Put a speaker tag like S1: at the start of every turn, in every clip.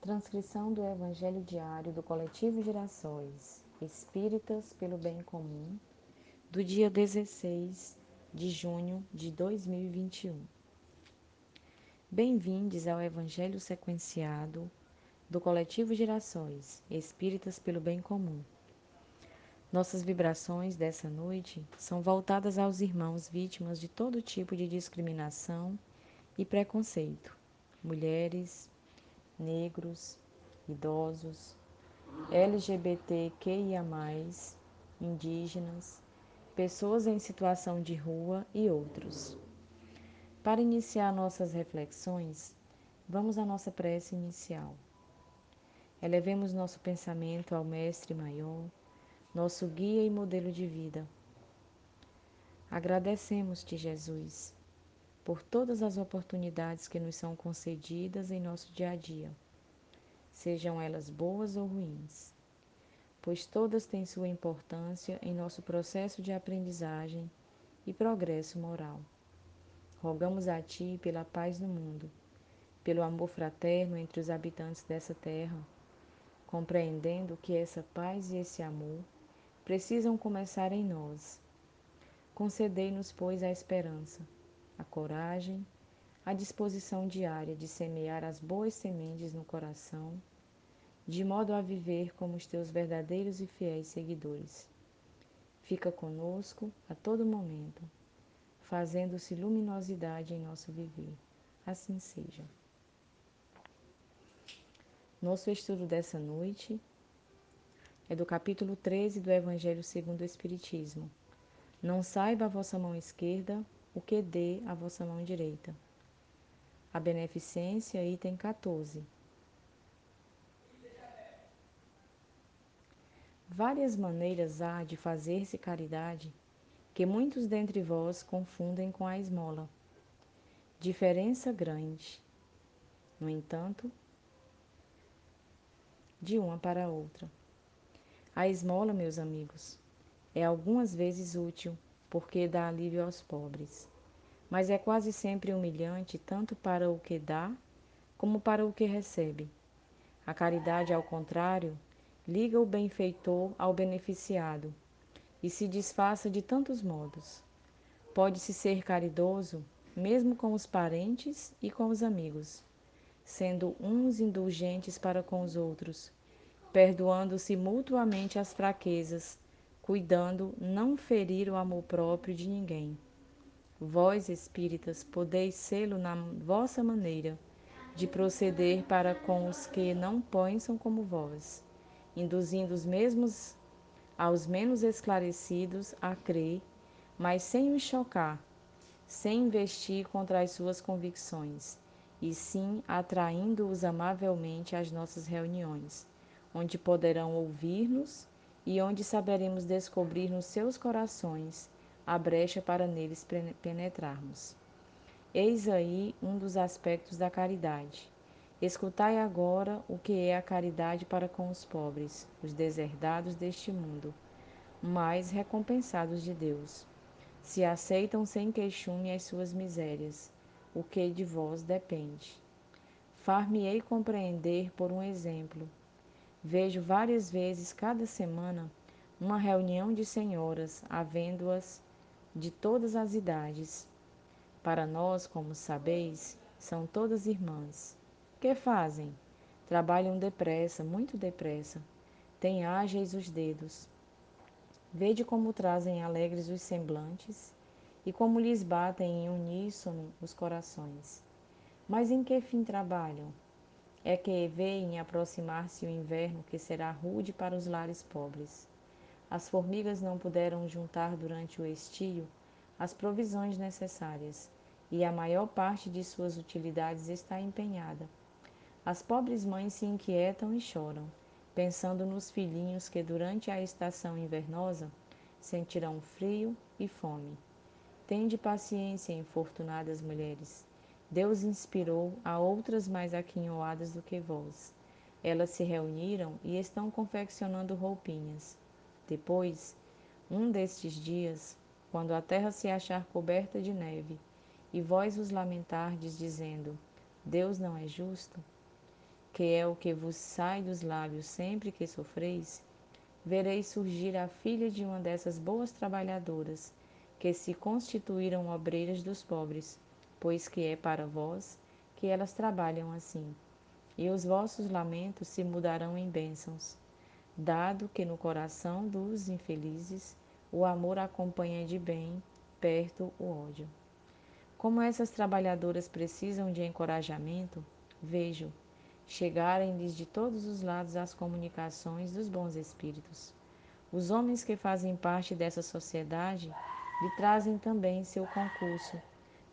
S1: Transcrição do Evangelho Diário do Coletivo Gerações Espíritas pelo Bem Comum, do dia 16 de junho de 2021. Bem-vindos ao Evangelho sequenciado do Coletivo Gerações Espíritas pelo Bem Comum. Nossas vibrações dessa noite são voltadas aos irmãos vítimas de todo tipo de discriminação e preconceito, mulheres, negros, idosos, LGBTQIA, indígenas, pessoas em situação de rua e outros. Para iniciar nossas reflexões, vamos à nossa prece inicial. Elevemos nosso pensamento ao Mestre Maior, nosso guia e modelo de vida. Agradecemos-te, Jesus, por todas as oportunidades que nos são concedidas em nosso dia a dia, sejam elas boas ou ruins, pois todas têm sua importância em nosso processo de aprendizagem e progresso moral. Rogamos a Ti pela paz no mundo, pelo amor fraterno entre os habitantes dessa terra, compreendendo que essa paz e esse amor precisam começar em nós. Concedei-nos, pois, a esperança a coragem, a disposição diária de semear as boas sementes no coração, de modo a viver como os teus verdadeiros e fiéis seguidores. Fica conosco a todo momento, fazendo-se luminosidade em nosso viver. Assim seja. Nosso estudo dessa noite é do capítulo 13 do Evangelho segundo o Espiritismo. Não saiba a vossa mão esquerda o que dê a vossa mão direita. A beneficência, item 14. Várias maneiras há de fazer-se caridade que muitos dentre vós confundem com a esmola. Diferença grande, no entanto, de uma para outra. A esmola, meus amigos, é algumas vezes útil porque dá alívio aos pobres. Mas é quase sempre humilhante tanto para o que dá como para o que recebe. A caridade, ao contrário, liga o benfeitor ao beneficiado e se disfarça de tantos modos. Pode-se ser caridoso mesmo com os parentes e com os amigos, sendo uns indulgentes para com os outros, perdoando-se mutuamente as fraquezas cuidando não ferir o amor próprio de ninguém. Vós, espíritas, podeis sê-lo na vossa maneira de proceder para com os que não pensam como vós, induzindo os mesmos aos menos esclarecidos a crer, mas sem os chocar, sem investir contra as suas convicções, e sim atraindo-os amavelmente às nossas reuniões, onde poderão ouvir-nos e onde saberemos descobrir nos seus corações a brecha para neles penetrarmos. Eis aí um dos aspectos da caridade. Escutai agora o que é a caridade para com os pobres, os deserdados deste mundo, mais recompensados de Deus. Se aceitam sem queixume as suas misérias, o que de vós depende. Far-me-ei compreender por um exemplo Vejo várias vezes cada semana uma reunião de senhoras, havendo-as de todas as idades. Para nós, como sabeis, são todas irmãs. Que fazem? Trabalham depressa, muito depressa. Têm ágeis os dedos. Vede como trazem alegres os semblantes e como lhes batem em uníssono os corações. Mas em que fim trabalham? É que veem aproximar-se o inverno que será rude para os lares pobres. As formigas não puderam juntar durante o estio as provisões necessárias, e a maior parte de suas utilidades está empenhada. As pobres mães se inquietam e choram, pensando nos filhinhos que durante a estação invernosa sentirão frio e fome. Tende paciência, infortunadas mulheres Deus inspirou a outras mais aquinhoadas do que vós. Elas se reuniram e estão confeccionando roupinhas. Depois, um destes dias, quando a terra se achar coberta de neve, e vós os lamentardes, dizendo: Deus não é justo? que é o que vos sai dos lábios sempre que sofreis, vereis surgir a filha de uma dessas boas trabalhadoras, que se constituíram obreiras dos pobres, pois que é para vós que elas trabalham assim. E os vossos lamentos se mudarão em bênçãos, dado que no coração dos infelizes o amor acompanha de bem perto o ódio. Como essas trabalhadoras precisam de encorajamento, vejo chegarem-lhes de todos os lados as comunicações dos bons espíritos. Os homens que fazem parte dessa sociedade lhe trazem também seu concurso,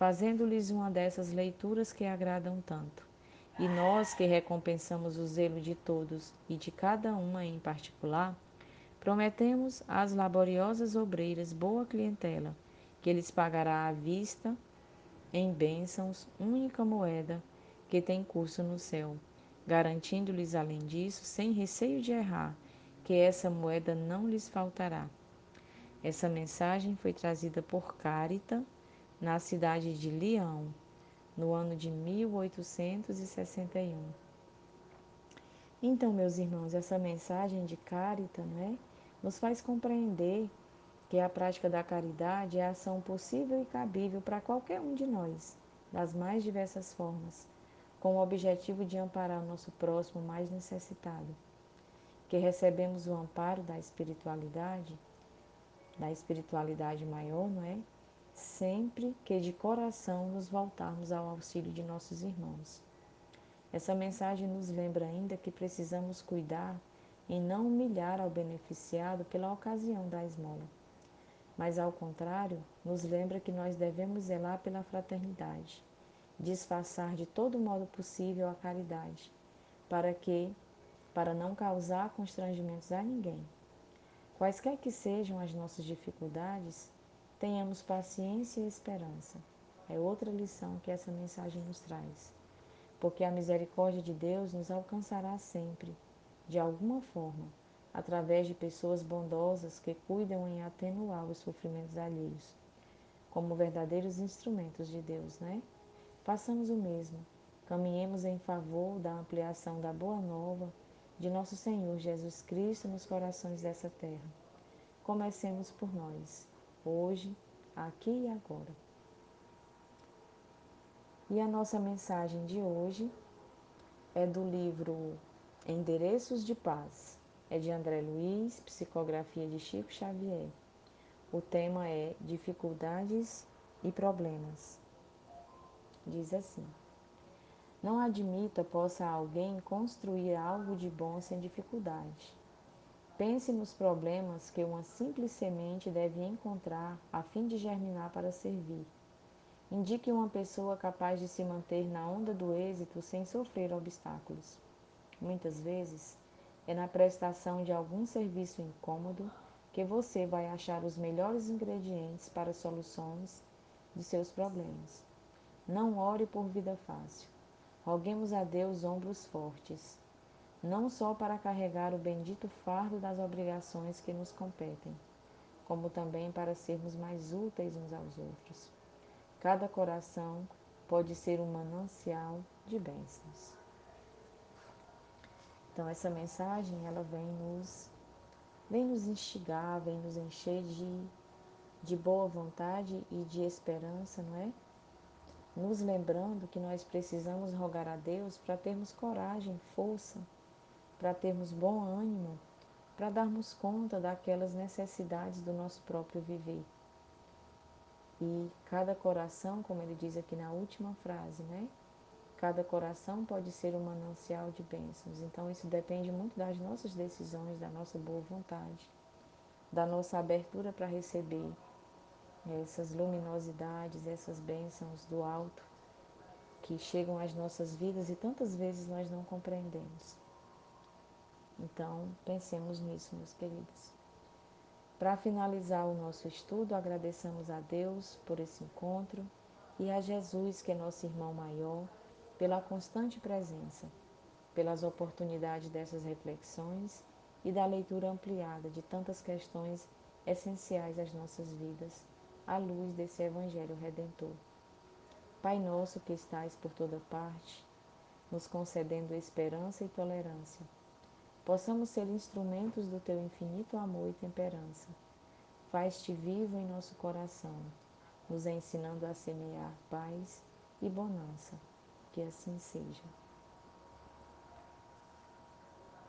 S1: fazendo-lhes uma dessas leituras que agradam tanto. E nós que recompensamos o zelo de todos e de cada uma em particular, prometemos às laboriosas obreiras boa clientela, que lhes pagará à vista, em bênçãos, única moeda que tem curso no céu garantindo-lhes, além disso, sem receio de errar, que essa moeda não lhes faltará. Essa mensagem foi trazida por Carita na cidade de Leão, no ano de 1861. Então, meus irmãos, essa mensagem de Carita né, nos faz compreender que a prática da caridade é ação possível e cabível para qualquer um de nós, das mais diversas formas com o objetivo de amparar o nosso próximo mais necessitado, que recebemos o amparo da espiritualidade, da espiritualidade maior, não é? Sempre que de coração nos voltarmos ao auxílio de nossos irmãos. Essa mensagem nos lembra ainda que precisamos cuidar em não humilhar ao beneficiado pela ocasião da esmola, mas ao contrário, nos lembra que nós devemos zelar pela fraternidade disfarçar de todo modo possível a caridade, para que, para não causar constrangimentos a ninguém. Quaisquer que sejam as nossas dificuldades, tenhamos paciência e esperança. É outra lição que essa mensagem nos traz. Porque a misericórdia de Deus nos alcançará sempre, de alguma forma, através de pessoas bondosas que cuidam em atenuar os sofrimentos alheios, como verdadeiros instrumentos de Deus, né? Façamos o mesmo. Caminhemos em favor da ampliação da boa nova de nosso Senhor Jesus Cristo nos corações dessa terra. Comecemos por nós, hoje, aqui e agora. E a nossa mensagem de hoje é do livro Endereços de Paz. É de André Luiz, psicografia de Chico Xavier. O tema é Dificuldades e Problemas diz assim: Não admita possa alguém construir algo de bom sem dificuldade. Pense nos problemas que uma simples semente deve encontrar a fim de germinar para servir. Indique uma pessoa capaz de se manter na onda do êxito sem sofrer obstáculos. Muitas vezes, é na prestação de algum serviço incômodo que você vai achar os melhores ingredientes para soluções de seus problemas. Não ore por vida fácil. Roguemos a Deus ombros fortes, não só para carregar o bendito fardo das obrigações que nos competem, como também para sermos mais úteis uns aos outros. Cada coração pode ser um manancial de bênçãos. Então essa mensagem ela vem nos vem nos instigar, vem nos encher de, de boa vontade e de esperança, não é? nos lembrando que nós precisamos rogar a Deus para termos coragem, força, para termos bom ânimo, para darmos conta daquelas necessidades do nosso próprio viver. E cada coração, como ele diz aqui na última frase, né? Cada coração pode ser um manancial de bênçãos. Então, isso depende muito das nossas decisões, da nossa boa vontade, da nossa abertura para receber essas luminosidades, essas bênçãos do alto que chegam às nossas vidas e tantas vezes nós não compreendemos. Então, pensemos nisso, meus queridos. Para finalizar o nosso estudo, agradeçamos a Deus por esse encontro e a Jesus, que é nosso irmão maior, pela constante presença, pelas oportunidades dessas reflexões e da leitura ampliada de tantas questões essenciais às nossas vidas à luz desse Evangelho Redentor. Pai nosso que estais por toda parte, nos concedendo esperança e tolerância. Possamos ser instrumentos do teu infinito amor e temperança. Faz-te vivo em nosso coração, nos ensinando a semear paz e bonança. Que assim seja.